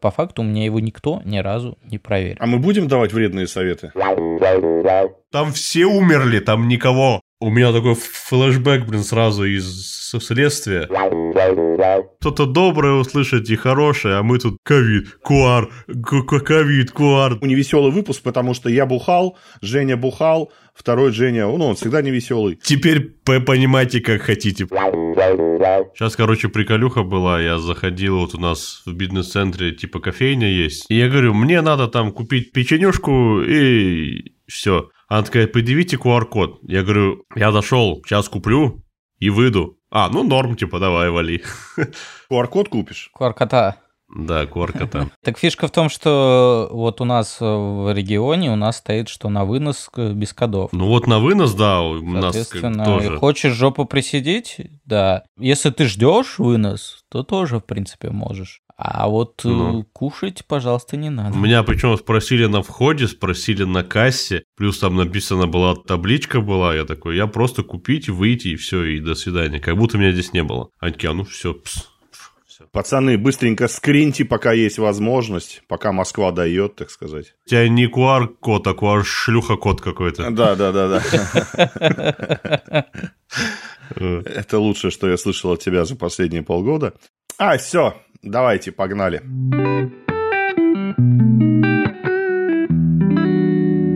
По факту у меня его никто ни разу не проверил. А мы будем давать вредные советы? Там все умерли, там никого. У меня такой флешбэк, блин, сразу из следствия. Кто-то доброе услышать и хорошее, а мы тут ковид, куар, ковид, куар. У невеселый выпуск, потому что я бухал, Женя бухал, второй Женя, ну, он всегда не веселый. Теперь понимаете, как хотите. Сейчас, короче, приколюха была, я заходил, вот у нас в бизнес-центре типа кофейня есть, и я говорю, мне надо там купить печенюшку и все. Она такая, предъявите QR-код. Я говорю, я дошел, сейчас куплю и выйду. А, ну норм, типа, давай, вали. QR-код купишь? QR-кота. Да, QR-кота. Так фишка в том, что вот у нас в регионе у нас стоит, что на вынос без кодов. Ну вот на вынос, да, у нас тоже. Хочешь жопу присидеть? Да. Если ты ждешь вынос, то тоже, в принципе, можешь. А вот э, ну. кушать, пожалуйста, не надо. Меня причем спросили на входе, спросили на кассе, плюс там написана была табличка была, я такой, я просто купить, выйти и все, и до свидания. Как будто меня здесь не было. Они такие, а ну все, пс, Пацаны, быстренько скриньте, пока есть возможность, пока Москва дает, так сказать. У тебя не QR-код, а QR-шлюха-код какой-то. Да, да, да, да. Это лучшее, что я слышал от тебя за последние полгода. А, все, Давайте, погнали.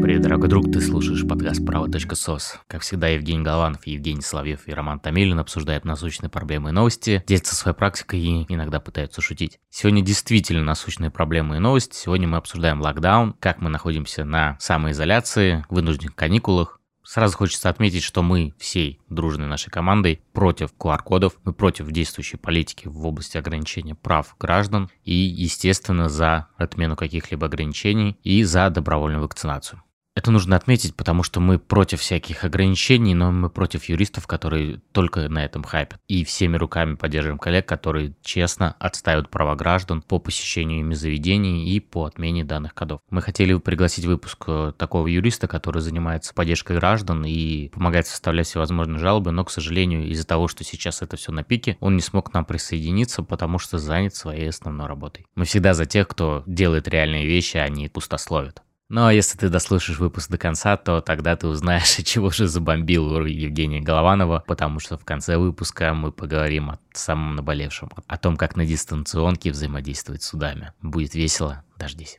Привет, дорогой друг, ты слушаешь подкаст «Право.сос». Как всегда, Евгений Голованов, Евгений Соловьев и Роман Томилин обсуждают насущные проблемы и новости, делятся своей практикой и иногда пытаются шутить. Сегодня действительно насущные проблемы и новости. Сегодня мы обсуждаем локдаун, как мы находимся на самоизоляции, вынужденных каникулах, Сразу хочется отметить, что мы всей дружной нашей командой против QR-кодов, мы против действующей политики в области ограничения прав граждан и, естественно, за отмену каких-либо ограничений и за добровольную вакцинацию. Это нужно отметить, потому что мы против всяких ограничений, но мы против юристов, которые только на этом хайпят. И всеми руками поддерживаем коллег, которые честно отстаивают права граждан по посещению ими заведений и по отмене данных кодов. Мы хотели пригласить выпуск э, такого юриста, который занимается поддержкой граждан и помогает составлять всевозможные жалобы, но, к сожалению, из-за того, что сейчас это все на пике, он не смог к нам присоединиться, потому что занят своей основной работой. Мы всегда за тех, кто делает реальные вещи, а не пустословит. Ну а если ты дослушаешь выпуск до конца, то тогда ты узнаешь, чего же забомбил Евгения Голованова, потому что в конце выпуска мы поговорим о самом наболевшем, о том, как на дистанционке взаимодействовать с судами. Будет весело, дождись.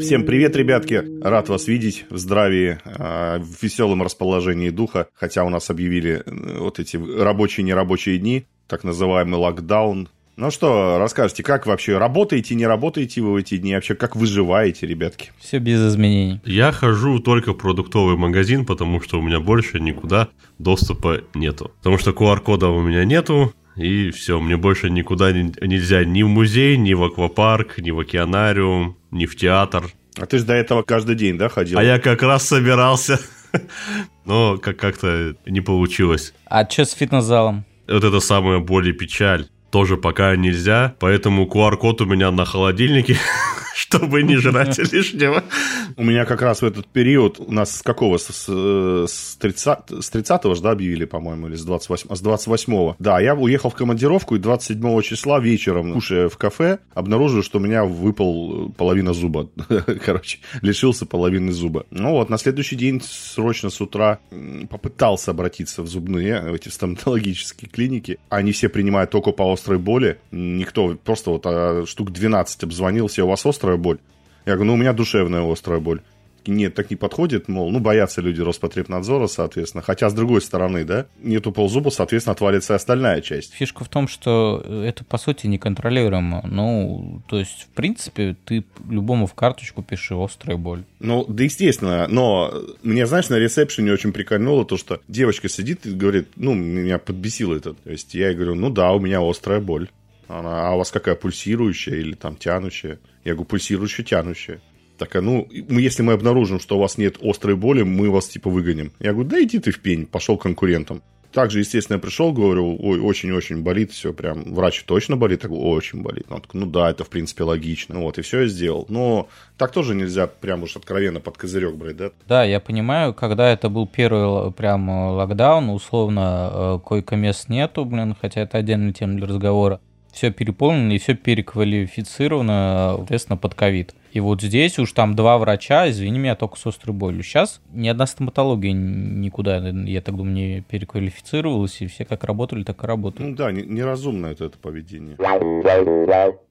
Всем привет, ребятки! Рад вас видеть в здравии, а, в веселом расположении духа, хотя у нас объявили э, вот эти рабочие нерабочие дни, так называемый локдаун, ну что, расскажите, как вообще работаете, не работаете вы в эти дни? Вообще, как выживаете, ребятки? Все без изменений. Я хожу только в продуктовый магазин, потому что у меня больше никуда доступа нету. Потому что QR-кода у меня нету, и все, мне больше никуда не, нельзя ни в музей, ни в аквапарк, ни в океанариум, ни в театр. А ты же до этого каждый день, да, ходил? А я как раз собирался, но как-то не получилось. А что с фитнес-залом? Вот это самая боль и печаль тоже пока нельзя, поэтому QR-код у меня на холодильнике, чтобы не жрать лишнего. У меня как раз в этот период, у нас с какого, с, с 30, с 30 же, да, объявили, по-моему, или с 28, с 28 Да, я уехал в командировку, и 27 числа вечером, кушая в кафе, обнаружил, что у меня выпал половина зуба. Короче, лишился половины зуба. Ну вот, на следующий день срочно с утра попытался обратиться в зубные, в эти стоматологические клиники. Они все принимают только по острой боли. Никто, просто вот а, штук 12 обзвонил, все, у вас острая боль? Я говорю, ну, у меня душевная острая боль. Нет, так не подходит, мол, ну, боятся люди Роспотребнадзора, соответственно. Хотя, с другой стороны, да, нету ползуба, соответственно, отвалится и остальная часть. Фишка в том, что это, по сути, неконтролируемо. Ну, то есть, в принципе, ты любому в карточку пиши острая боль. Ну, да, естественно, но мне, знаешь, на ресепшене очень прикольнуло то, что девочка сидит и говорит, ну, меня подбесило это. То есть, я ей говорю, ну да, у меня острая боль. Она, а у вас какая пульсирующая или там тянущая? Я говорю, пульсирующая, тянущая. Так, а ну, если мы обнаружим, что у вас нет острой боли, мы вас типа выгоним. Я говорю, да иди ты в пень, пошел к конкурентам. Также, естественно, я пришел, говорю, ой, очень-очень болит, все прям, врач точно болит? Я говорю, очень болит. Он такой, ну да, это, в принципе, логично. Вот, и все я сделал. Но так тоже нельзя прям уж откровенно под козырек брать, да? Да, я понимаю, когда это был первый прям локдаун, условно, э, койко-мест нету, блин, хотя это отдельная тема для разговора все переполнено и все переквалифицировано, соответственно, под ковид. И вот здесь уж там два врача, извини меня, только с острой болью. Сейчас ни одна стоматология никуда, я так думаю, не переквалифицировалась, и все как работали, так и работают. Ну да, неразумно это, это поведение.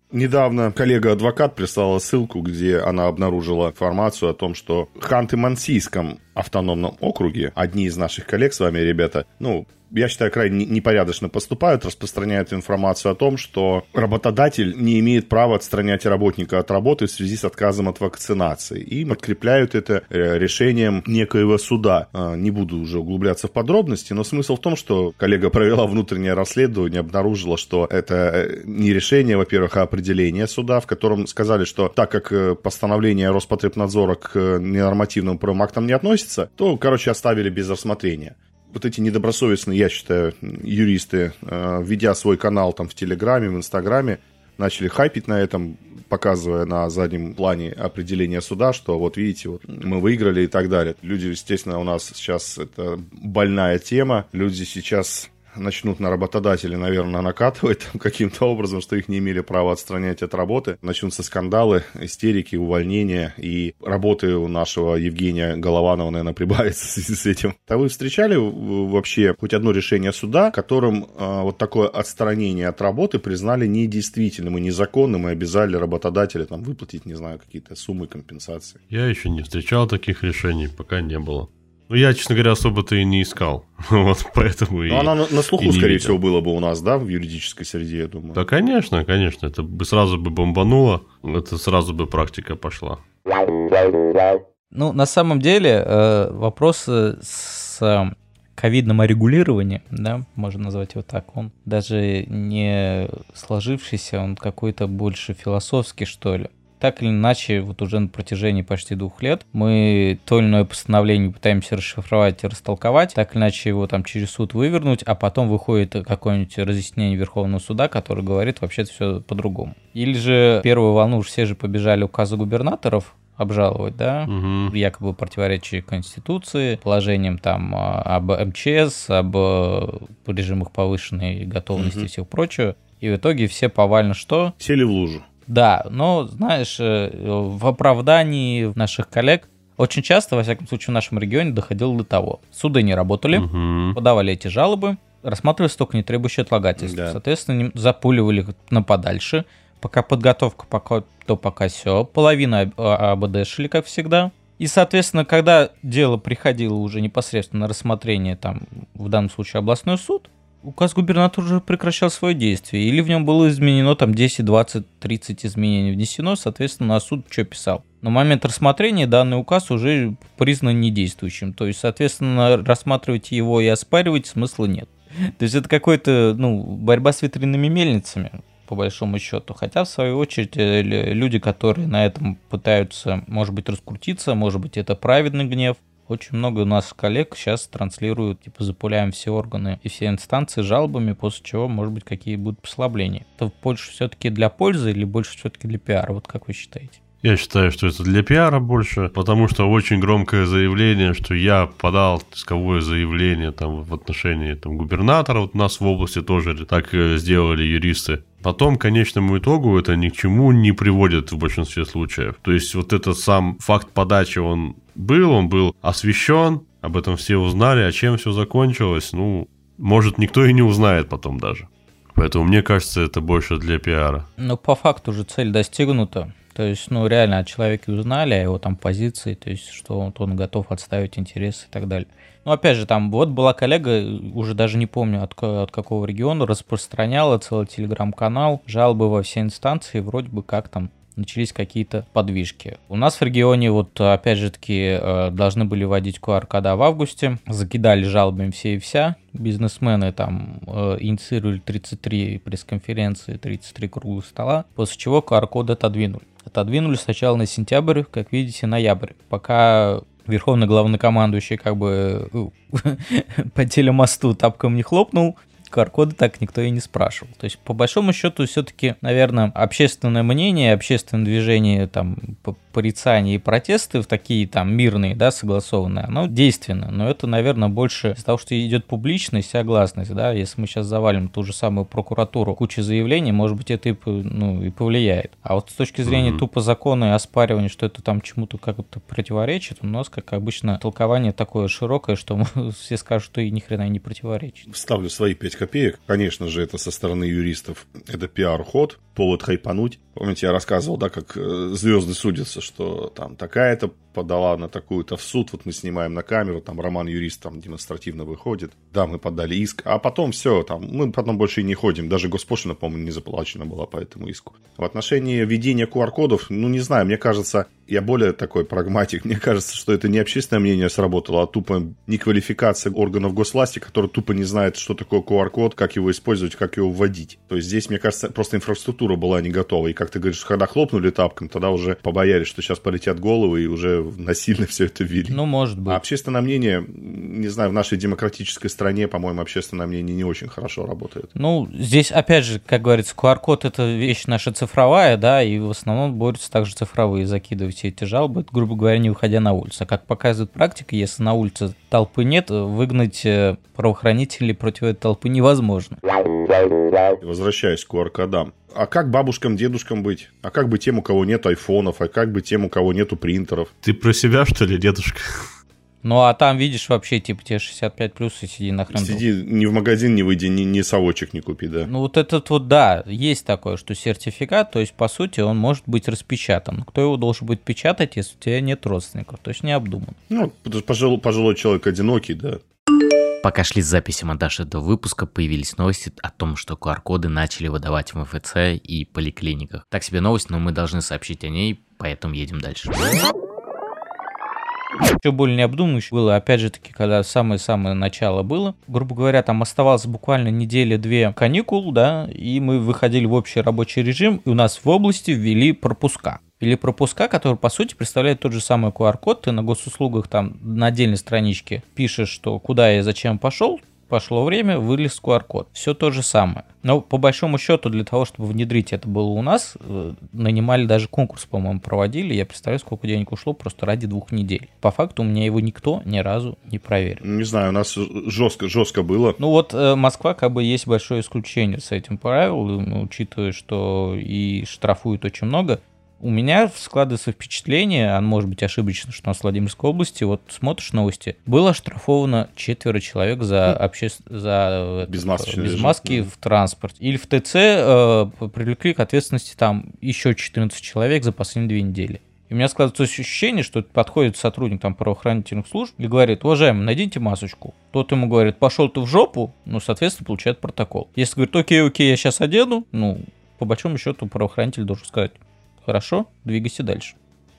Недавно коллега-адвокат прислала ссылку, где она обнаружила информацию о том, что в Ханты-Мансийском автономном округе одни из наших коллег с вами, ребята, ну, я считаю, крайне непорядочно поступают, распространяют информацию о том, что работодатель не имеет права отстранять работника от работы в связи с отказом от вакцинации. И подкрепляют это э, решением некоего суда. А, не буду уже углубляться в подробности, но смысл в том, что коллега провела внутреннее расследование, обнаружила, что это э, не решение, во-первых, а определение суда, в котором сказали, что так как э, постановление Роспотребнадзора к ненормативным правым актам не относится, то, короче, оставили без рассмотрения вот эти недобросовестные, я считаю, юристы, э, ведя свой канал там в Телеграме, в Инстаграме, начали хайпить на этом, показывая на заднем плане определение суда, что вот видите, вот мы выиграли и так далее. Люди, естественно, у нас сейчас это больная тема. Люди сейчас начнут на работодателя, наверное, накатывать каким-то образом, что их не имели права отстранять от работы. Начнутся скандалы, истерики, увольнения, и работы у нашего Евгения Голованова, наверное, прибавится в связи с этим. А вы встречали вообще хоть одно решение суда, которым э, вот такое отстранение от работы признали недействительным и незаконным и обязали работодателя там выплатить, не знаю, какие-то суммы компенсации? Я еще не встречал таких решений, пока не было. Ну, я, честно говоря, особо-то и не искал. вот поэтому и. Ну, она на, на слуху, скорее видел. всего, было бы у нас, да, в юридической среде, я думаю. Да, конечно, конечно. Это бы сразу бы бомбануло, это сразу бы практика пошла. Ну, на самом деле, э, вопрос с э, ковидным регулированием, да, можно назвать его так, он даже не сложившийся, он какой-то больше философский, что ли так или иначе, вот уже на протяжении почти двух лет мы то или иное постановление пытаемся расшифровать и растолковать, так или иначе его там через суд вывернуть, а потом выходит какое-нибудь разъяснение Верховного суда, которое говорит вообще все по-другому. Или же первую волну все же побежали указы губернаторов, обжаловать, да, угу. якобы противоречие Конституции, положением там а, об МЧС, об э, режимах повышенной готовности угу. и всего прочего. И в итоге все повально что? Сели в лужу. Да, но, знаешь, э, в оправдании наших коллег очень часто, во всяком случае, в нашем регионе доходило до того. Суды не работали, угу. подавали эти жалобы, рассматривались только не требующие отлагательств. Да. Соответственно, запуливали на подальше. Пока подготовка, пока, то пока все. Половина а, АБД шли, как всегда. И, соответственно, когда дело приходило уже непосредственно на рассмотрение, там, в данном случае областной суд, указ губернатора уже прекращал свое действие, или в нем было изменено там 10, 20, 30 изменений внесено, соответственно, на суд что писал. На момент рассмотрения данный указ уже признан недействующим, то есть, соответственно, рассматривать его и оспаривать смысла нет. То есть это какой-то, ну, борьба с ветряными мельницами, по большому счету. Хотя, в свою очередь, э, люди, которые на этом пытаются, может быть, раскрутиться, может быть, это праведный гнев, очень много у нас коллег сейчас транслируют, типа, запуляем все органы и все инстанции жалобами, после чего, может быть, какие будут послабления. Это больше все-таки для пользы или больше все-таки для пиара? Вот как вы считаете? Я считаю, что это для пиара больше, потому что очень громкое заявление, что я подал исковое заявление там в отношении там, губернатора, вот у нас в области тоже так э, сделали юристы. Потом, конечному итогу, это ни к чему не приводит в большинстве случаев. То есть вот этот сам факт подачи, он был, он был освещен, об этом все узнали, а чем все закончилось, ну, может, никто и не узнает потом даже. Поэтому мне кажется, это больше для пиара. Но по факту уже цель достигнута. То есть, ну, реально о человеке узнали, о его там позиции, то есть, что он, он готов отставить интересы и так далее. Ну, опять же, там вот была коллега, уже даже не помню от, от какого региона, распространяла целый телеграм-канал, жалобы во все инстанции, вроде бы как там начались какие-то подвижки. У нас в регионе вот опять же таки э, должны были вводить QR-кода в августе, закидали жалобами все и вся, бизнесмены там э, инициировали 33 пресс-конференции, 33 круглых стола, после чего QR-код отодвинули. Отодвинули сначала на сентябрь, как видите, ноябрь, пока верховный главнокомандующий как бы по телемосту тапком не хлопнул, QR-коды так никто и не спрашивал. То есть, по большому счету, все-таки, наверное, общественное мнение, общественное движение, там, порицания и протесты в такие там мирные, да, согласованные, оно действенно. Но это, наверное, больше из-за того, что идет публичность и огласность, да. Если мы сейчас завалим ту же самую прокуратуру кучей заявлений, может быть, это и, ну, и повлияет. А вот с точки зрения mm-hmm. тупо закона и оспаривания, что это там чему-то как-то противоречит, у нас, как обычно, толкование такое широкое, что все скажут, что и ни хрена не противоречит. Вставлю свои 5 копеек. Конечно же, это со стороны юристов. Это пиар-ход, повод хайпануть. Помните, я рассказывал, да, как э, звезды судятся, что там такая-то подала на такую-то в суд, вот мы снимаем на камеру, там Роман юрист там демонстративно выходит, да, мы подали иск, а потом все, там, мы потом больше и не ходим, даже госпошлина, по-моему, не заплачена была по этому иску. В отношении введения QR-кодов, ну, не знаю, мне кажется, я более такой прагматик. Мне кажется, что это не общественное мнение сработало, а тупо неквалификация органов госвласти, которые тупо не знают, что такое QR-код, как его использовать, как его вводить. То есть здесь, мне кажется, просто инфраструктура была не готова. И как ты говоришь, когда хлопнули тапком, тогда уже побоялись, что сейчас полетят головы и уже насильно все это ввели. Ну, может быть. А общественное мнение, не знаю, в нашей демократической стране, по-моему, общественное мнение не очень хорошо работает. Ну, здесь, опять же, как говорится, QR-код – это вещь наша цифровая, да, и в основном борются также цифровые закидывать все эти жалобы, грубо говоря, не выходя на улицу. А как показывает практика, если на улице толпы нет, выгнать э, правоохранителей против этой толпы невозможно. Возвращаясь к QR-кодам. А как бабушкам, дедушкам быть? А как бы тем, у кого нет айфонов? А как бы тем, у кого нету принтеров? Ты про себя, что ли, дедушка? Ну, а там, видишь, вообще, типа, тебе 65 плюс и сиди нахрен. Сиди, ни в магазин не выйди, ни, ни совочек не купи, да. Ну, вот этот вот, да, есть такое, что сертификат, то есть, по сути, он может быть распечатан. Кто его должен будет печатать, если у тебя нет родственников? То есть, не обдуман. Ну, пожил, пожилой человек одинокий, да. Пока шли записи монтажа этого выпуска, появились новости о том, что QR-коды начали выдавать в МФЦ и поликлиниках. Так себе новость, но мы должны сообщить о ней, поэтому едем дальше. Еще более необдуманно было, опять же таки, когда самое-самое начало было. Грубо говоря, там оставалось буквально неделя-две каникул, да, и мы выходили в общий рабочий режим, и у нас в области ввели пропуска или пропуска, которые, по сути, представляют тот же самый QR-код. Ты на госуслугах там на отдельной страничке пишешь, что куда и зачем пошел, пошло время, вылез QR-код. Все то же самое. Но по большому счету, для того, чтобы внедрить это было у нас, э, нанимали даже конкурс, по-моему, проводили. Я представляю, сколько денег ушло просто ради двух недель. По факту у меня его никто ни разу не проверил. Не знаю, у нас жестко, жестко было. Ну вот э, Москва как бы есть большое исключение с этим правилом, учитывая, что и штрафуют очень много. У меня складывается впечатление, а может быть ошибочно, что у нас в Владимирской области, вот смотришь новости, было оштрафовано четверо человек за, обще... за без, без маски в транспорте. Или в ТЦ э, привлекли к ответственности там еще 14 человек за последние две недели. И у меня складывается ощущение, что подходит сотрудник там правоохранительных служб и говорит, уважаемый, найдите масочку. Тот ему говорит, пошел ты в жопу, ну, соответственно, получает протокол. Если говорит, окей, окей, я сейчас одену, ну, по большому счету правоохранитель должен сказать, Хорошо, двигайся дальше.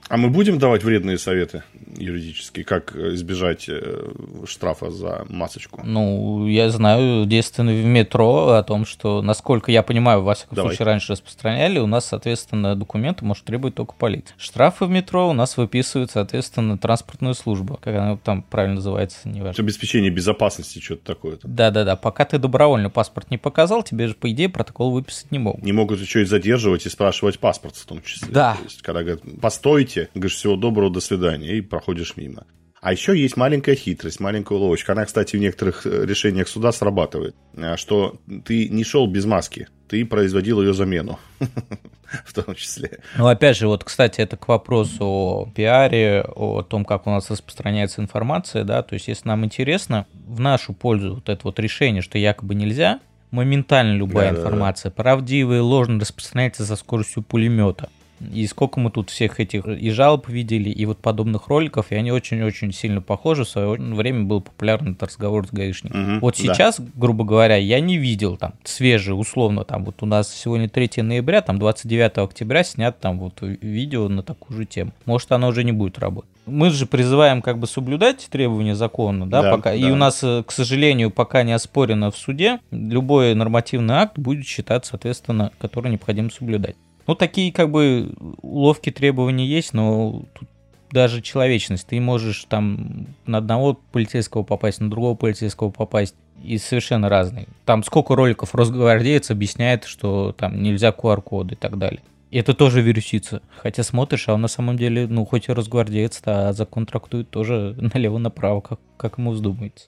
А мы будем давать вредные советы юридические, как избежать э, штрафа за масочку? Ну, я знаю, действенно, в метро о том, что, насколько я понимаю, во всяком Давай. случае, раньше распространяли, у нас, соответственно, документы может требовать только полиция. Штрафы в метро у нас выписывают, соответственно, транспортную службу, как она там правильно называется, не важно. Обеспечение безопасности, что-то такое. Да-да-да, пока ты добровольно паспорт не показал, тебе же, по идее, протокол выписать не могут. Не могут еще и задерживать и спрашивать паспорт в том числе. Да. То есть, когда говорят, постойте, улыбки, говоришь всего доброго, до свидания, и проходишь мимо. А еще есть маленькая хитрость, маленькая уловочка. Она, кстати, в некоторых э, решениях суда срабатывает. А, что ты не шел без маски, ты производил ее замену. В том числе. Ну, опять же, вот, кстати, это к вопросу о пиаре, о том, как у нас распространяется информация, да, то есть, если нам интересно, в нашу пользу вот это вот решение, что якобы нельзя, моментально любая да, информация, да, да. правдивая, ложно распространяется со скоростью пулемета. И сколько мы тут всех этих и жалоб видели, и вот подобных роликов, и они очень-очень сильно похожи. В свое время был популярный этот разговор с гаишником. Угу, вот сейчас, да. грубо говоря, я не видел там свежие, условно, там вот у нас сегодня 3 ноября, там 29 октября снят там вот видео на такую же тему. Может, оно уже не будет работать. Мы же призываем как бы соблюдать требования закона, да, да пока. Да. И у нас, э, к сожалению, пока не оспорено в суде, любой нормативный акт будет считаться, соответственно, который необходимо соблюдать. Ну, такие как бы уловки требования есть, но тут даже человечность. Ты можешь там на одного полицейского попасть, на другого полицейского попасть. и совершенно разные. Там сколько роликов Росгвардеец объясняет, что там нельзя QR-коды и так далее. И это тоже вирусится. Хотя смотришь, а он на самом деле, ну, хоть и Росгвардеец, а закон трактует тоже налево-направо, как, как ему вздумается.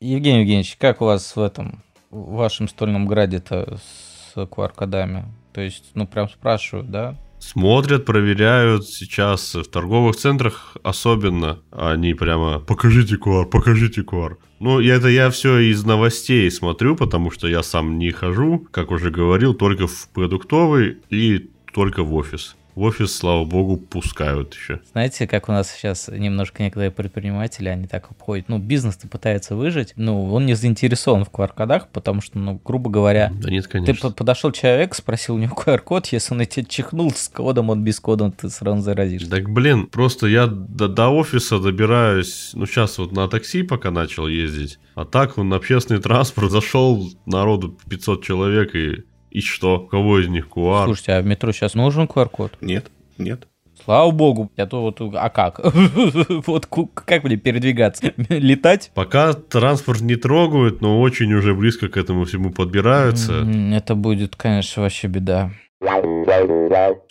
Евгений Евгеньевич, как у вас в этом, в вашем стольном граде-то с QR-кодами? То есть, ну, прям спрашивают, да? Смотрят, проверяют сейчас в торговых центрах особенно. Они прямо «покажите QR, покажите QR». Ну, это я все из новостей смотрю, потому что я сам не хожу, как уже говорил, только в продуктовый и только в офис в офис, слава богу, пускают еще. Знаете, как у нас сейчас немножко некоторые предприниматели, они так обходят, ну, бизнес-то пытается выжить, ну, он не заинтересован в QR-кодах, потому что, ну, грубо говоря, да нет, конечно. ты подошел человек, спросил у него QR-код, если он тебе чихнул с кодом, он без кода, ты сразу заразишь. Так, блин, просто я до, до офиса добираюсь, ну, сейчас вот на такси пока начал ездить, а так он на общественный транспорт зашел, народу 500 человек и и что? Кого из них QR? Слушайте, а в метро сейчас нужен QR-код? Нет, нет. Слава богу. Я то вот, а как? вот как мне передвигаться? Летать? Пока транспорт не трогают, но очень уже близко к этому всему подбираются. Это будет, конечно, вообще беда.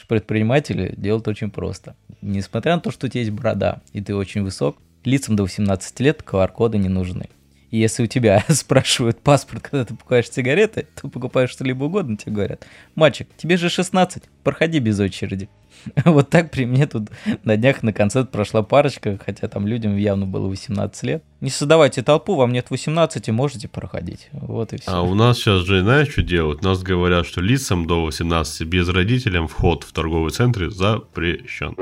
Предприниматели делают очень просто. Несмотря на то, что у тебя есть борода, и ты очень высок, лицам до 18 лет QR-коды не нужны. И если у тебя спрашивают паспорт, когда ты покупаешь сигареты, ты покупаешь что-либо угодно, тебе говорят, мальчик, тебе же 16, проходи без очереди. Вот так при мне тут на днях на концерт прошла парочка, хотя там людям явно было 18 лет. Не создавайте толпу, вам нет 18, можете проходить. Вот и все. А у нас сейчас же, знаешь, что делают? Нас говорят, что лицам до 18 без родителям вход в торговый центр запрещен.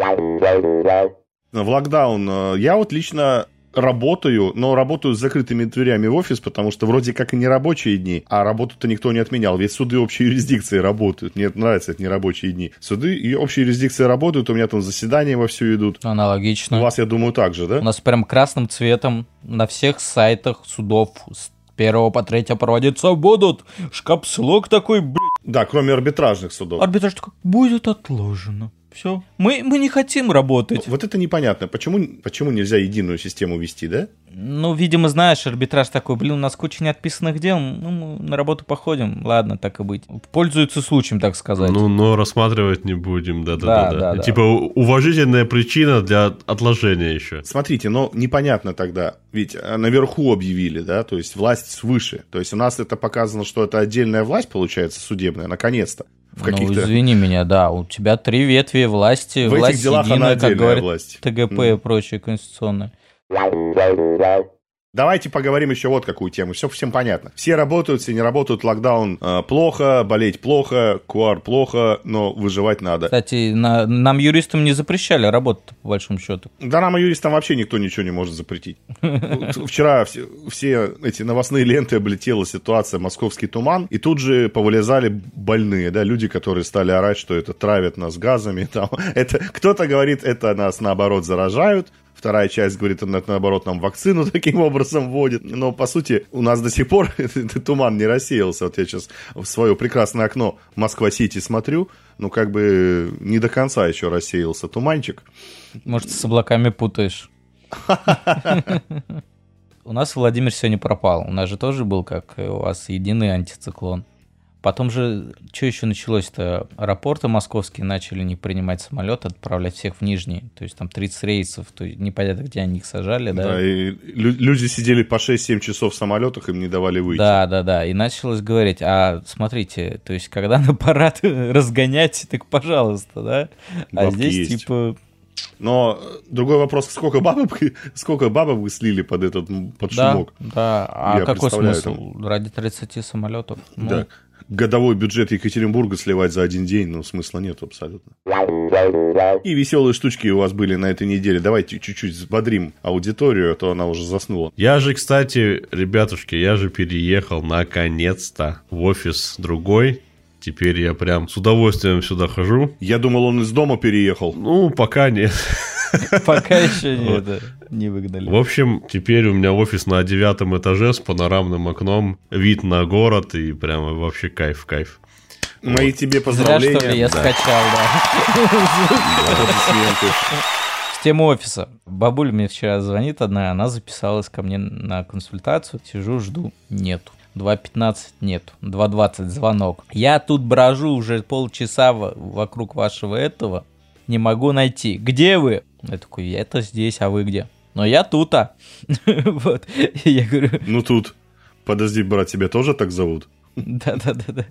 В локдаун э, я вот лично работаю, но работаю с закрытыми дверями в офис, потому что вроде как и не рабочие дни, а работу-то никто не отменял. Ведь суды общей юрисдикции работают. Мне нравятся эти нерабочие дни. Суды и общей юрисдикции работают, у меня там заседания во все идут. Аналогично. У вас, я думаю, так же, да? У нас прям красным цветом на всех сайтах судов с первого по третье проводиться будут. Шкапслог такой, блядь. Да, кроме арбитражных судов. Арбитраж такой, будет отложено. Все. Мы, мы не хотим работать. Вот это непонятно. Почему, почему нельзя единую систему вести, да? Ну, видимо, знаешь, арбитраж такой, блин, у нас куча неотписанных дел, ну, мы на работу походим, ладно, так и быть. Пользуются случаем, так сказать. Ну, но рассматривать не будем, да-да-да. Да, да, типа уважительная причина для отложения еще. Смотрите, но непонятно тогда, ведь э, наверху объявили, да, то есть власть свыше. То есть у нас это показано, что это отдельная власть, получается, судебная, наконец-то. В каких-то... Ну, извини меня, да, у тебя три ветви власти. В власть этих делах единая, она как говорит власть. ТГП mm. и прочее конституционное. Давайте поговорим еще вот какую тему. Все всем понятно. Все работают, все не работают. Локдаун э, плохо, болеть плохо, куар плохо, но выживать надо. Кстати, на, нам юристам не запрещали работать, по большому счету. Да нам юристам вообще никто ничего не может запретить. Вчера все, все эти новостные ленты облетела ситуация «Московский туман», и тут же повылезали больные, да, люди, которые стали орать, что это травят нас газами. Там, это, кто-то говорит, это нас наоборот заражают, Вторая часть говорит, это наоборот нам вакцину таким образом вводит. Но по сути у нас до сих пор туман не рассеялся. Вот я сейчас в свое прекрасное окно Москва-Сити смотрю, ну как бы не до конца еще рассеялся туманчик. Может, с облаками путаешь. У нас Владимир сегодня пропал. У нас же тоже был, как у вас, единый антициклон. Потом же, что еще началось-то? Аэропорты московские начали не принимать самолет, отправлять всех в Нижний. То есть там 30 рейсов, то есть непонятно, где они их сажали, да? Да, и люди сидели по 6-7 часов в самолетах, им не давали выйти. Да, да, да. И началось говорить, а смотрите, то есть когда на парад разгонять, так пожалуйста, да? А Бабки здесь есть. типа... Но другой вопрос, сколько бабок, сколько бабок вы слили под этот под да, шумок? Да, а Я какой смысл? Там... Ради 30 самолетов? Ну... Да годовой бюджет Екатеринбурга сливать за один день, ну, смысла нет абсолютно. И веселые штучки у вас были на этой неделе. Давайте чуть-чуть взбодрим аудиторию, а то она уже заснула. Я же, кстати, ребятушки, я же переехал наконец-то в офис другой. Теперь я прям с удовольствием сюда хожу. Я думал, он из дома переехал. Ну, пока нет. Пока еще не, да, не выгнали. В общем, теперь у меня офис на девятом этаже с панорамным окном, вид на город и прямо вообще кайф, кайф. Мои тебе поздравления. Зря, что ли, я да. скачал, да. В тему офиса. Бабуля мне вчера звонит одна, она записалась ко мне на консультацию. Сижу, жду. Нету. 2.15 нет, 2.20 звонок. Я тут брожу уже полчаса вокруг вашего этого, не могу найти. Где вы? Я такой, это здесь, а вы где? Но я тут, а. вот. Я говорю... Ну тут. Подожди, брат, тебя тоже так зовут? Да-да-да.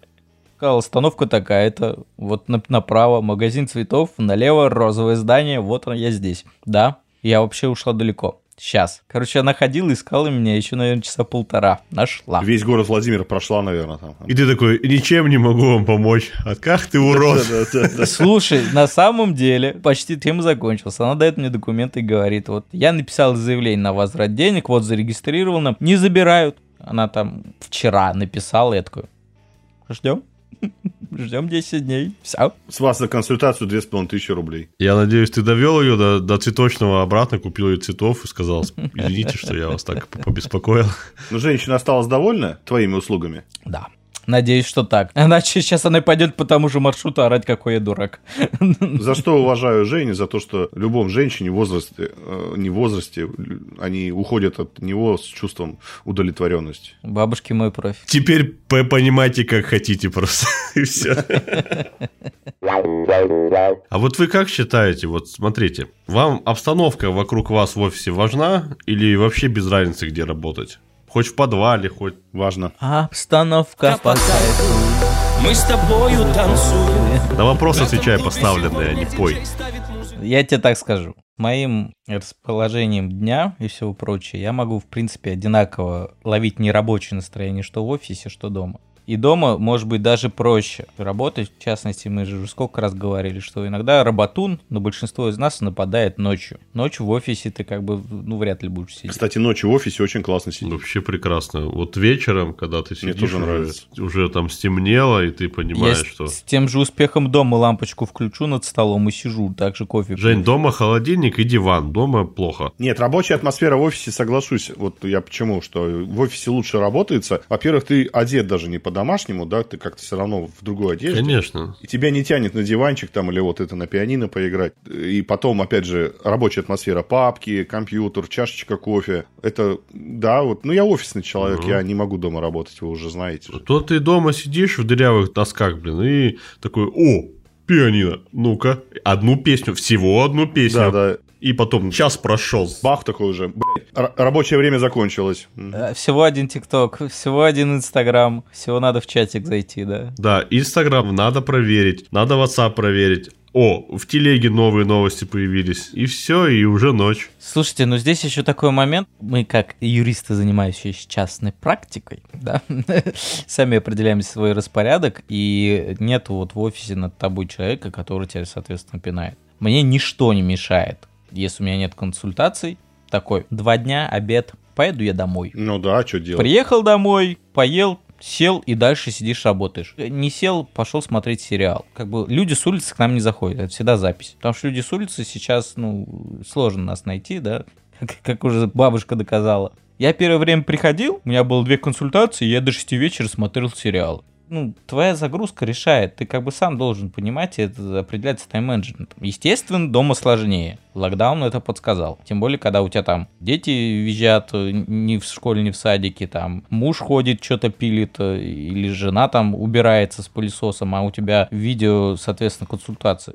Сказал, остановка такая, это вот направо магазин цветов, налево розовое здание, вот я здесь. Да, я вообще ушла далеко. Сейчас. Короче, она ходила, искала меня еще, наверное, часа полтора. Нашла. Весь город Владимир прошла, наверное, там. И ты такой, ничем не могу вам помочь. А как ты урод? Слушай, на самом деле, почти тема закончилась. Она дает мне документы и говорит, вот, я написал заявление на возврат денег, вот зарегистрировано, не забирают. Она там вчера написала, я такой, ждем. Ждем 10 дней. Все. С вас за консультацию 2500 рублей. Я надеюсь, ты довел ее до, до цветочного обратно, купил ей цветов и сказал, извините, что я вас так побеспокоил. Но женщина осталась довольна твоими услугами? Да. Надеюсь, что так. Иначе сейчас она пойдет по тому же маршруту орать, какой я дурак. За что уважаю Женю, за то, что любом женщине в возрасте, э, не в возрасте, они уходят от него с чувством удовлетворенности. Бабушки мой профиль. Теперь понимаете, как хотите просто. И все. А вот вы как считаете, вот смотрите, вам обстановка вокруг вас в офисе важна или вообще без разницы, где работать? Хоть в подвале, хоть важно. Обстановка спасает. Мы с тобою танцуем. На вопрос отвечай поставленный, а не пой. Я тебе так скажу. Моим расположением дня и всего прочее я могу, в принципе, одинаково ловить нерабочее настроение что в офисе, что дома. И дома, может быть, даже проще работать. В частности, мы же сколько раз говорили, что иногда работун, но большинство из нас нападает ночью. Ночью в офисе ты как бы, ну, вряд ли будешь сидеть. Кстати, ночью в офисе очень классно сидеть. Вообще прекрасно. Вот вечером, когда ты сидишь, Мне тоже нравится. Уже, уже там стемнело, и ты понимаешь, Я что... с тем же успехом дома лампочку включу над столом и сижу, так же кофе. Жень, дома холодильник и диван, дома плохо. Нет, рабочая атмосфера в офисе, соглашусь. Вот я почему, что в офисе лучше работается. Во-первых, ты одет даже не под по-домашнему, да, ты как-то все равно в другой одежде. Конечно. И тебя не тянет на диванчик там или вот это на пианино поиграть. И потом, опять же, рабочая атмосфера, папки, компьютер, чашечка кофе. Это, да, вот, ну я офисный человек, угу. я не могу дома работать, вы уже знаете. То ты дома сидишь в дырявых досках, блин, и такой, о, пианино, ну-ка, одну песню, всего одну песню. Да, да. И потом час прошел. Бах такой уже. Блядь, рабочее время закончилось. Э, всего один ТикТок, всего один Инстаграм. Всего надо в чатик зайти, да? Да, Инстаграм надо проверить, надо WhatsApp проверить. О, в телеге новые новости появились. И все, и уже ночь. Слушайте, ну здесь еще такой момент. Мы, как юристы, занимающиеся частной практикой, да, сами определяем свой распорядок, и нет вот в офисе над тобой человека, который тебя, соответственно, пинает. Мне ничто не мешает если у меня нет консультаций, такой, два дня, обед, поеду я домой. Ну да, что делать? Приехал домой, поел, сел и дальше сидишь, работаешь. Не сел, пошел смотреть сериал. Как бы люди с улицы к нам не заходят, это всегда запись. Потому что люди с улицы сейчас, ну, сложно нас найти, да, как, как уже бабушка доказала. Я первое время приходил, у меня было две консультации, я до 6 вечера смотрел сериал ну, твоя загрузка решает. Ты как бы сам должен понимать, это определяется тайм-менеджментом. Естественно, дома сложнее. Локдаун это подсказал. Тем более, когда у тебя там дети визжат э, ни в школе, ни в садике, там муж ходит, что-то пилит, э, или жена там убирается с пылесосом, а у тебя видео, соответственно, консультация.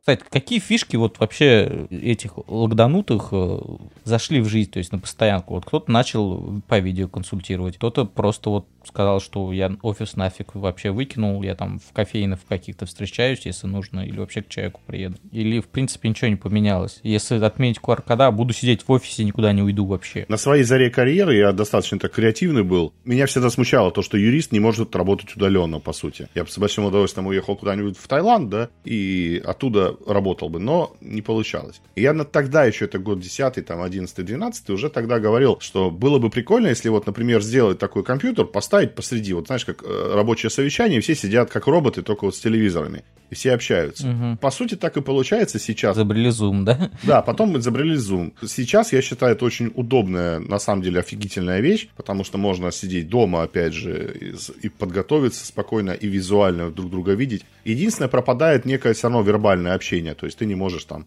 Кстати, какие фишки вот вообще этих локданутых э, зашли в жизнь, то есть на постоянку? Вот кто-то начал по видео консультировать, кто-то просто вот сказал, что я офис нафиг вообще выкинул, я там в кофейнах каких-то встречаюсь, если нужно, или вообще к человеку приеду. Или, в принципе, ничего не поменялось. Если отменить QR-кода, буду сидеть в офисе, никуда не уйду вообще. На своей заре карьеры я достаточно так креативный был. Меня всегда смущало то, что юрист не может работать удаленно, по сути. Я бы с большим удовольствием уехал куда-нибудь в Таиланд, да, и оттуда работал бы, но не получалось. И я тогда еще, это год 10 там, 11 12 уже тогда говорил, что было бы прикольно, если вот, например, сделать такой компьютер, поставить посреди, вот знаешь, как э, рабочее совещание, все сидят как роботы, только вот с телевизорами, и все общаются. Угу. По сути, так и получается сейчас. Изобрели Zoom, да? Да, потом мы изобрели Zoom. Сейчас, я считаю, это очень удобная, на самом деле, офигительная вещь, потому что можно сидеть дома, опять же, и, подготовиться спокойно, и визуально друг друга видеть. Единственное, пропадает некое все равно вербальное общение, то есть ты не можешь там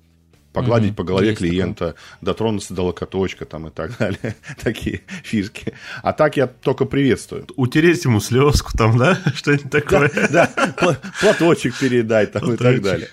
Погладить Мгм, по голове есть такое. клиента, дотронуться до локоточка там и так далее. Такие фишки. А так я только приветствую. Утереть ему слезку там, да? Что-нибудь такое. Да, пла- платочек передать там и так далее.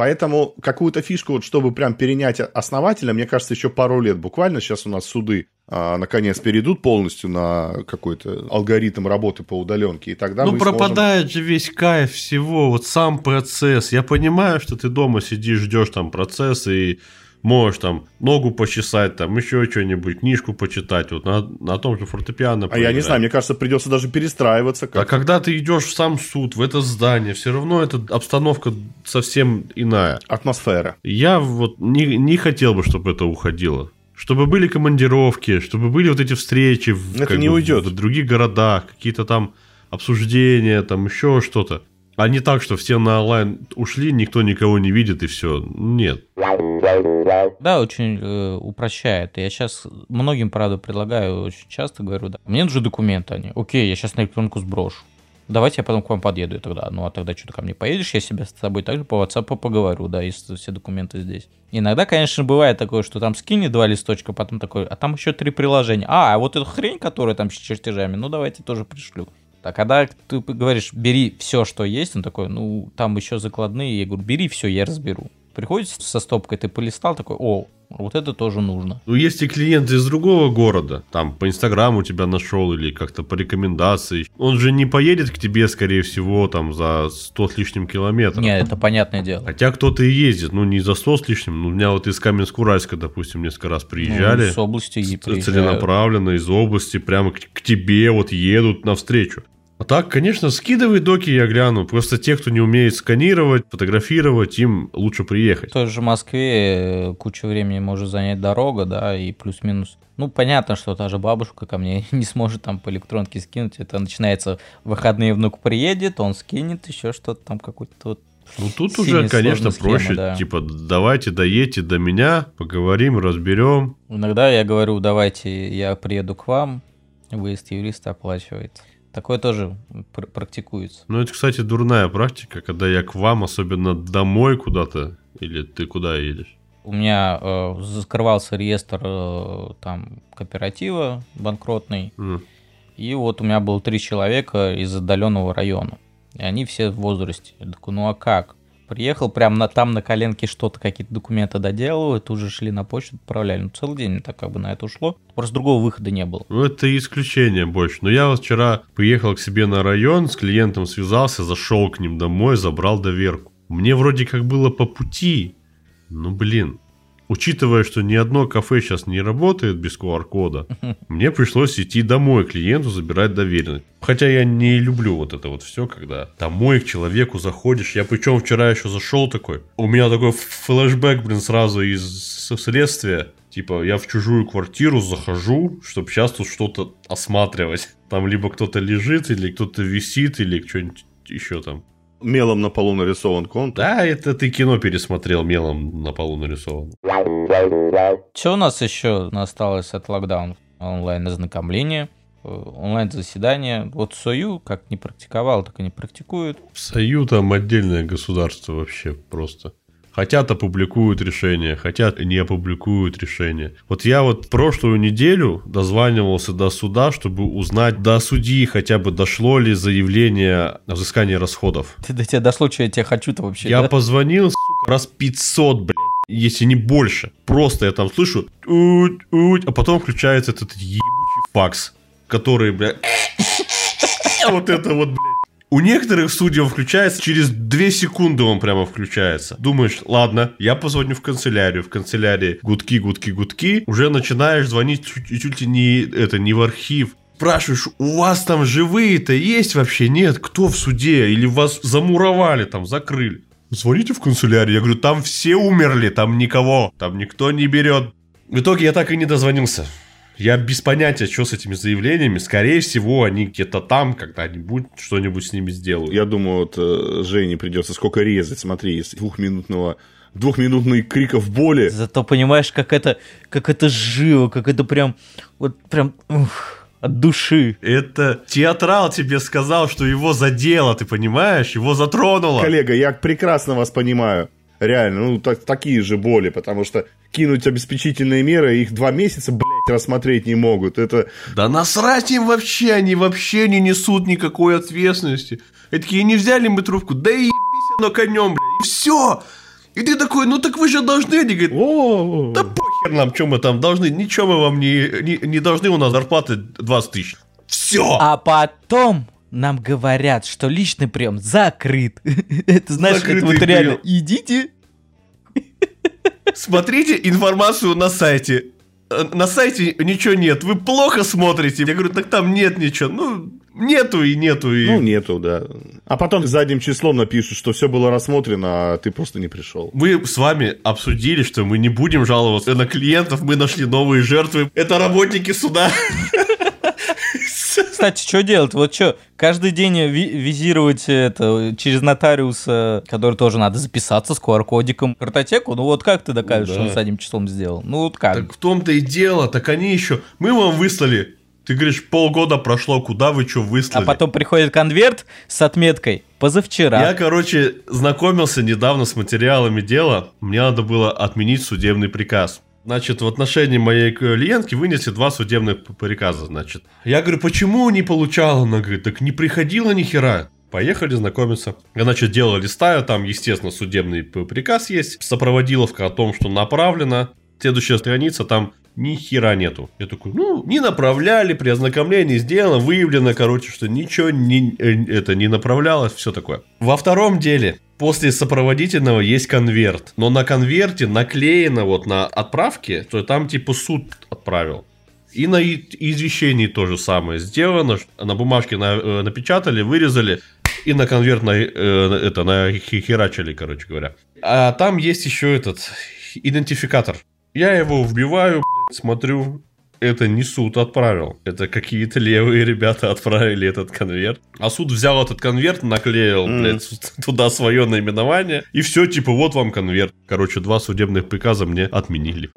Поэтому какую-то фишку, вот, чтобы прям перенять основательно, мне кажется, еще пару лет буквально. Сейчас у нас суды а, наконец перейдут полностью на какой-то алгоритм работы по удаленке, и тогда Ну, мы сможем- пропадает же весь кайф всего, вот сам процесс. Я понимаю, что ты дома сидишь, ждешь там процесс и можешь там ногу почесать, там еще что-нибудь, книжку почитать, вот на, на том же фортепиано. А я не поиграть. знаю, мне кажется, придется даже перестраиваться. А Как... когда ты идешь в сам суд, в это здание, все равно эта обстановка совсем иная. Атмосфера. Я вот не, не хотел бы, чтобы это уходило. Чтобы были командировки, чтобы были вот эти встречи в, Это не бы, уйдет. в других городах, какие-то там обсуждения, там еще что-то. А не так, что все на онлайн ушли, никто никого не видит и все. Нет. Да, очень э, упрощает. Я сейчас многим, правда, предлагаю, очень часто говорю, да, мне нужны документы, они, окей, я сейчас на электронку сброшу. Давайте я потом к вам подъеду и тогда. Ну, а тогда что ты ко мне поедешь, я себе с тобой также по WhatsApp поговорю, да, если все документы здесь. Иногда, конечно, бывает такое, что там скини два листочка, потом такой, а там еще три приложения. А, а вот эту хрень, которая там с чертежами, ну, давайте тоже пришлю. А когда ты говоришь, бери все, что есть, он такой, ну, там еще закладные, я говорю, бери все, я разберу. Приходит со стопкой, ты полистал, такой, о, вот это тоже нужно. Ну, есть и клиенты из другого города, там по Инстаграму тебя нашел или как-то по рекомендации. Он же не поедет к тебе, скорее всего, там за 100 с лишним километров. Не, это понятное дело. Хотя кто-то и ездит, ну не за 100 с лишним. Ну, у меня вот из Каменск-Уральска, допустим, несколько раз приезжали. Ну, с области и приезжают. целенаправленно из области прямо к, к тебе вот едут навстречу. А так, конечно, скидывай доки, я гляну. Просто те, кто не умеет сканировать, фотографировать, им лучше приехать. В той же Москве э, кучу времени может занять дорога, да, и плюс-минус. Ну, понятно, что та же бабушка ко мне не сможет там по электронке скинуть. Это начинается выходные внук приедет, он скинет еще что-то там какой-то вот Ну тут Сильно уже, конечно, схема, проще. да. Типа, давайте доедьте до меня, поговорим, разберем. Иногда я говорю, давайте я приеду к вам, выезд юриста оплачивается. Такое тоже пр- практикуется. Ну, это, кстати, дурная практика, когда я к вам, особенно домой куда-то, или ты куда едешь? У меня э, закрывался реестр э, там кооператива банкротный, М. и вот у меня было три человека из отдаленного района, и они все в возрасте. Я такой, ну а как? Приехал, прям на, там на коленке что-то, какие-то документы доделывают, уже шли на почту, отправляли. Ну, целый день так как бы на это ушло. Просто другого выхода не было. Ну, это исключение больше. Но я вчера приехал к себе на район, с клиентом связался, зашел к ним домой, забрал доверку. Мне вроде как было по пути. Ну, блин. Учитывая, что ни одно кафе сейчас не работает без QR-кода, мне пришлось идти домой клиенту забирать доверенность. Хотя я не люблю вот это вот все, когда домой к человеку заходишь. Я причем вчера еще зашел такой. У меня такой флешбэк, блин, сразу из следствия. Типа, я в чужую квартиру захожу, чтобы сейчас тут что-то осматривать. Там либо кто-то лежит, или кто-то висит, или что-нибудь еще там. Мелом на полу нарисован контур. Да, это ты кино пересмотрел, мелом на полу нарисован. Что у нас еще осталось от локдауна? Онлайн-ознакомление, э, онлайн-заседание. Вот Сою как не практиковал, так и не практикует. Сою там отдельное государство вообще просто. Хотят опубликуют решение, хотят не опубликуют решение. Вот я вот прошлую неделю дозванивался до суда, чтобы узнать до судьи хотя бы дошло ли заявление о взыскании расходов. Ты до тебя дошло, что я тебя хочу-то вообще. Я да? позвонил, сука, раз 500, блядь, если не больше. Просто я там слышу, «Уть, уть», а потом включается этот ебучий факс, который, блядь, вот это вот, блядь. У некоторых судей он включается, через 2 секунды он прямо включается. Думаешь, ладно, я позвоню в канцелярию. В канцелярии гудки, гудки, гудки. Уже начинаешь звонить чуть, чуть ли не, это, не в архив. Спрашиваешь, у вас там живые-то есть вообще? Нет, кто в суде? Или вас замуровали там, закрыли? Звоните в канцелярию. Я говорю, там все умерли, там никого, там никто не берет. В итоге я так и не дозвонился. Я без понятия, что с этими заявлениями. Скорее всего, они где-то там когда-нибудь что-нибудь с ними сделают. Я думаю, вот э, Жене придется сколько резать. Смотри, из двухминутного двухминутных криков боли. Зато понимаешь, как это, как это живо, как это прям, вот прям ух, от души. Это театрал тебе сказал, что его задело, ты понимаешь? Его затронуло. Коллега, я прекрасно вас понимаю. Реально, ну, так, такие же боли, потому что кинуть обеспечительные меры, их два месяца, блядь, рассмотреть не могут. Это... Да насрать им вообще, они вообще не несут никакой ответственности. И такие, не взяли мы трубку, да и ебись оно конем, блядь, и все. И ты такой, ну так вы же должны, они говорят, О, да похер нам, что мы там должны, ничего мы вам не, не, не должны, у нас зарплаты 20 тысяч. Все. А потом нам говорят, что личный прием закрыт. Это знаешь, это вот реально, идите. Смотрите информацию на сайте. Э, На сайте ничего нет, вы плохо смотрите. Я говорю, так там нет ничего. Ну, нету и нету. И... Ну, нету, да. А потом задним числом напишут, что все было рассмотрено, а ты просто не пришел. Мы с вами обсудили, что мы не будем жаловаться на клиентов, мы нашли новые жертвы. Это работники суда. Кстати, что делать? Вот что, каждый день ви- визировать это через нотариуса, который тоже надо записаться с QR-кодиком, картотеку? Ну вот как ты докажешь, Ну что он да. с одним числом сделал? Ну вот как? Так в том-то и дело, так они еще... Мы вам выслали. Ты говоришь, полгода прошло, куда вы что А выслали? потом приходит конверт с отметкой позавчера. Я, короче, знакомился недавно с материалами дела. Мне надо было отменить судебный приказ. Значит, в отношении моей клиентки вынесли два судебных приказа, значит. Я говорю, почему не получала? Она говорит, так не приходила ни хера. Поехали знакомиться. Я, значит, дело листаю, там, естественно, судебный приказ есть, сопроводиловка о том, что направлено. Следующая страница, там ни хера нету. Я такой, ну, не направляли, при ознакомлении сделано, выявлено, короче, что ничего не, э, это, не направлялось, все такое. Во втором деле, после сопроводительного есть конверт, но на конверте наклеено вот на отправке, что там типа суд отправил. И на извещении то же самое сделано, на бумажке на- э, напечатали, вырезали, и на конверт на, э, это, нахерачили, короче говоря. А там есть еще этот идентификатор. Я его вбиваю, смотрю, это не суд отправил. Это какие-то левые ребята отправили этот конверт. А суд взял этот конверт, наклеил, Мгм. блядь, туда свое наименование. И все, типа, вот вам конверт. Короче, два судебных приказа мне отменили.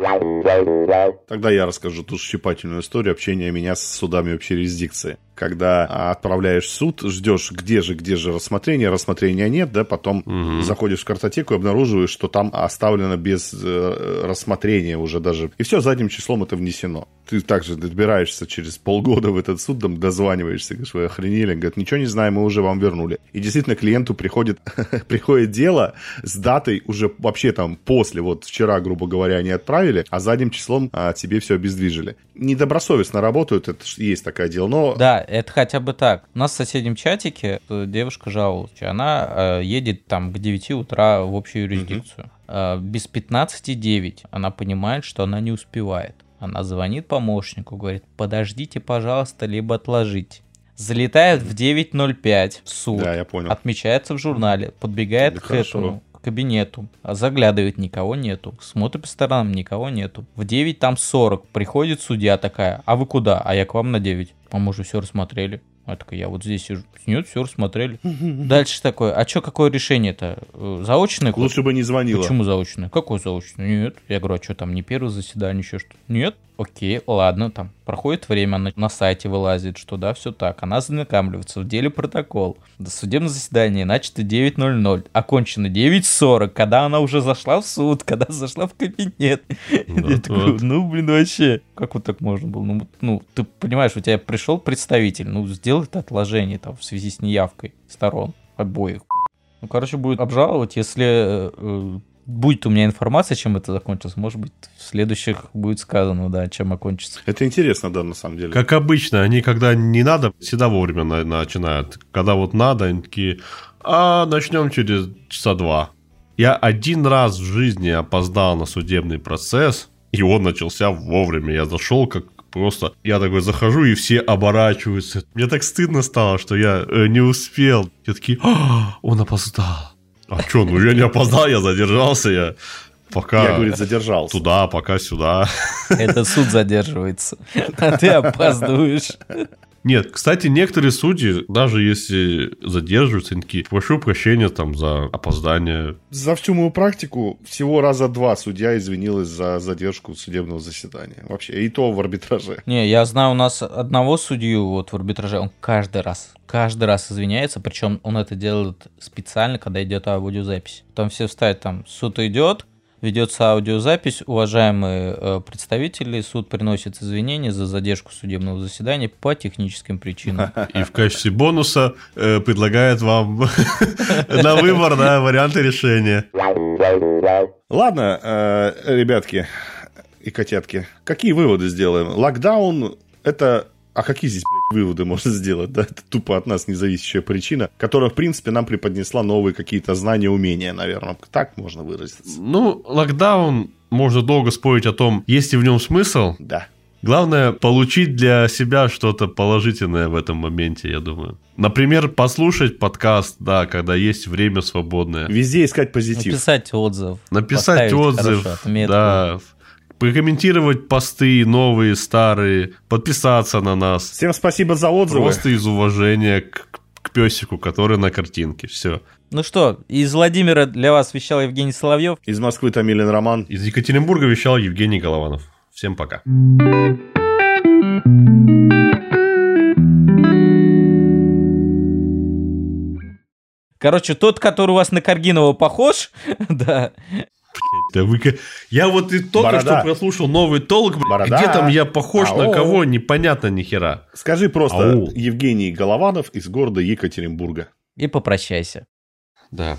Тогда я расскажу ту щипательную историю общения меня с судами общей юрисдикции. Когда отправляешь в суд, ждешь, где же, где же рассмотрение, рассмотрения нет, да, потом Мгм. заходишь в картотеку и обнаруживаешь, что там оставлено без э, рассмотрения уже даже. И все задним числом это внесено. Ты также добираешься через полгода в этот суд, там дозваниваешься, говоришь, вы охренели? Говорят, ничего не знаем, мы уже вам вернули. И действительно клиенту приходит, приходит дело с датой уже вообще там после, вот вчера, грубо говоря, они отправили, а задним числом а, тебе все обездвижили. Недобросовестно работают, это есть такое дело, но Да, это хотя бы так. У нас в соседнем чатике э, девушка жаловалась. Она э, едет там к 9 утра в общую юрисдикцию. Э, без 15.09 она понимает, что она не успевает. Она звонит помощнику, говорит, подождите, пожалуйста, либо отложите. Залетает в 9.05 в суд, да, я понял. отмечается в журнале, подбегает Это к хорошо. этому кабинету, а заглядывает, никого нету. Смотрит по сторонам, никого нету. В 9 там 40, приходит судья такая, а вы куда? А я к вам на 9. А мы уже все рассмотрели. А такая, я вот здесь сижу. Нет, все рассмотрели. Дальше такое, а что, какое решение-то? Э, Заочное? Лучше бы не звонила. Почему заочное? Какое заочное? Нет. Я говорю, а что там, не первое заседание, еще что? Нет. Окей, ладно, там проходит время, на, на сайте вылазит, что да, все так. Она знакомливается, в деле протокол. До судебное заседание начато 9.00, окончено 9.40, когда она уже зашла в суд, когда зашла в кабинет. Вот, Я такой, вот. ну, блин, вообще, как вот так можно было? Ну, ну, ты понимаешь, у тебя пришел представитель, ну, сделай это отложение там в связи с неявкой сторон обоих. Ну, короче, будет обжаловать, если э, э, будет у меня информация, чем это закончилось. Может быть, в следующих будет сказано, да, чем окончится. Это интересно, да, на самом деле. Как обычно, они когда не надо, всегда вовремя на- начинают. Когда вот надо, они такие, а начнем через часа два. Я один раз в жизни опоздал на судебный процесс, и он начался вовремя. Я зашел как просто... Я такой захожу, и все оборачиваются. Мне так стыдно стало, что я э, не успел. Я такие, «А, он опоздал. А что, ну я не опоздал, я задержался, я пока Я, говорит, задержался. туда, пока сюда. Это суд задерживается, а ты опаздываешь. Нет, кстати, некоторые судьи, даже если задерживаются, они такие, прошу прощения там за опоздание. За всю мою практику всего раза два судья извинилась за задержку судебного заседания. Вообще, и то в арбитраже. Не, я знаю у нас одного судью вот в арбитраже, он каждый раз, каждый раз извиняется, причем он это делает специально, когда идет аудиозапись. Там все вставят там, суд идет, ведется аудиозапись. Уважаемые э, представители, суд приносит извинения за задержку судебного заседания по техническим причинам. И в качестве бонуса э, предлагает вам на выбор да, варианты решения. Ладно, э, ребятки и котятки, какие выводы сделаем? Локдаун – это а какие здесь, блядь, выводы можно сделать? Да, это тупо от нас независящая причина, которая, в принципе, нам преподнесла новые какие-то знания, умения, наверное. Так можно выразиться. Ну, локдаун, можно долго спорить о том, есть ли в нем смысл. Да. Главное, получить для себя что-то положительное в этом моменте, я думаю. Например, послушать подкаст, да, когда есть время свободное. Везде искать позитив. Написать отзыв. Написать отзыв, да, прокомментировать посты новые, старые, подписаться на нас. Всем спасибо за отзывы. Просто из уважения к, к песику, который на картинке. Все. Ну что, из Владимира для вас вещал Евгений Соловьев. Из Москвы Тамилин Роман. Из Екатеринбурга вещал Евгений Голованов. Всем пока. Короче, тот, который у вас на Каргинова похож, да. Да вы... Я вот и только Борода. что прослушал новый толк, Борода. где там я похож на Ау. кого, непонятно ни хера. Скажи просто Ау. Евгений Голованов из города Екатеринбурга. И попрощайся. Да.